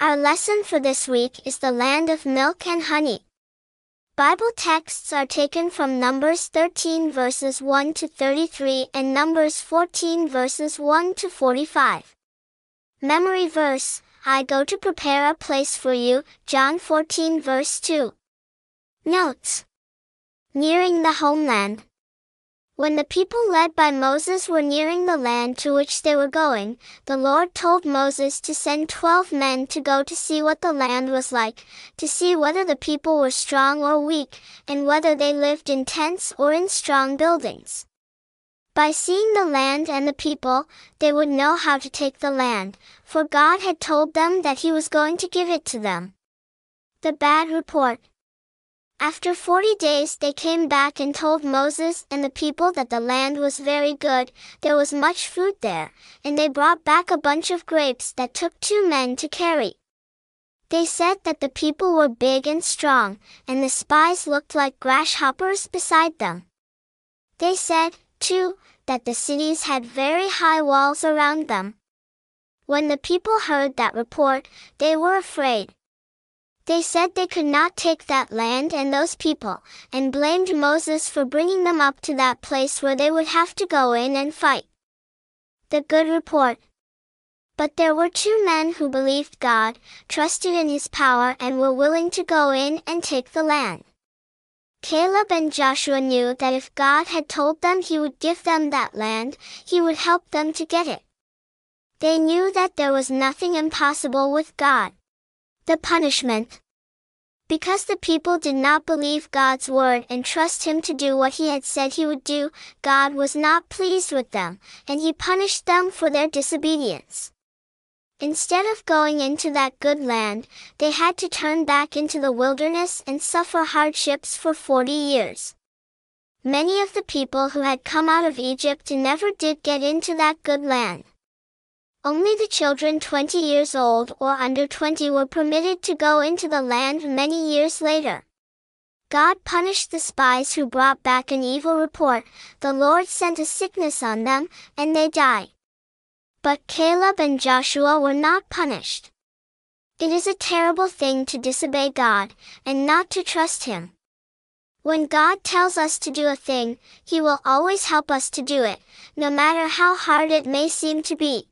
Our lesson for this week is the land of milk and honey. Bible texts are taken from Numbers 13 verses 1 to 33 and Numbers 14 verses 1 to 45. Memory verse, I go to prepare a place for you, John 14 verse 2. Notes. Nearing the homeland. When the people led by Moses were nearing the land to which they were going, the Lord told Moses to send twelve men to go to see what the land was like, to see whether the people were strong or weak, and whether they lived in tents or in strong buildings. By seeing the land and the people, they would know how to take the land, for God had told them that he was going to give it to them. The bad report. After forty days they came back and told Moses and the people that the land was very good, there was much food there, and they brought back a bunch of grapes that took two men to carry. They said that the people were big and strong, and the spies looked like grasshoppers beside them. They said, too, that the cities had very high walls around them. When the people heard that report, they were afraid, they said they could not take that land and those people, and blamed Moses for bringing them up to that place where they would have to go in and fight. The good report. But there were two men who believed God, trusted in his power and were willing to go in and take the land. Caleb and Joshua knew that if God had told them he would give them that land, he would help them to get it. They knew that there was nothing impossible with God. The punishment. Because the people did not believe God's word and trust him to do what he had said he would do, God was not pleased with them, and he punished them for their disobedience. Instead of going into that good land, they had to turn back into the wilderness and suffer hardships for 40 years. Many of the people who had come out of Egypt never did get into that good land. Only the children 20 years old or under 20 were permitted to go into the land many years later. God punished the spies who brought back an evil report, the Lord sent a sickness on them, and they died. But Caleb and Joshua were not punished. It is a terrible thing to disobey God, and not to trust Him. When God tells us to do a thing, He will always help us to do it, no matter how hard it may seem to be.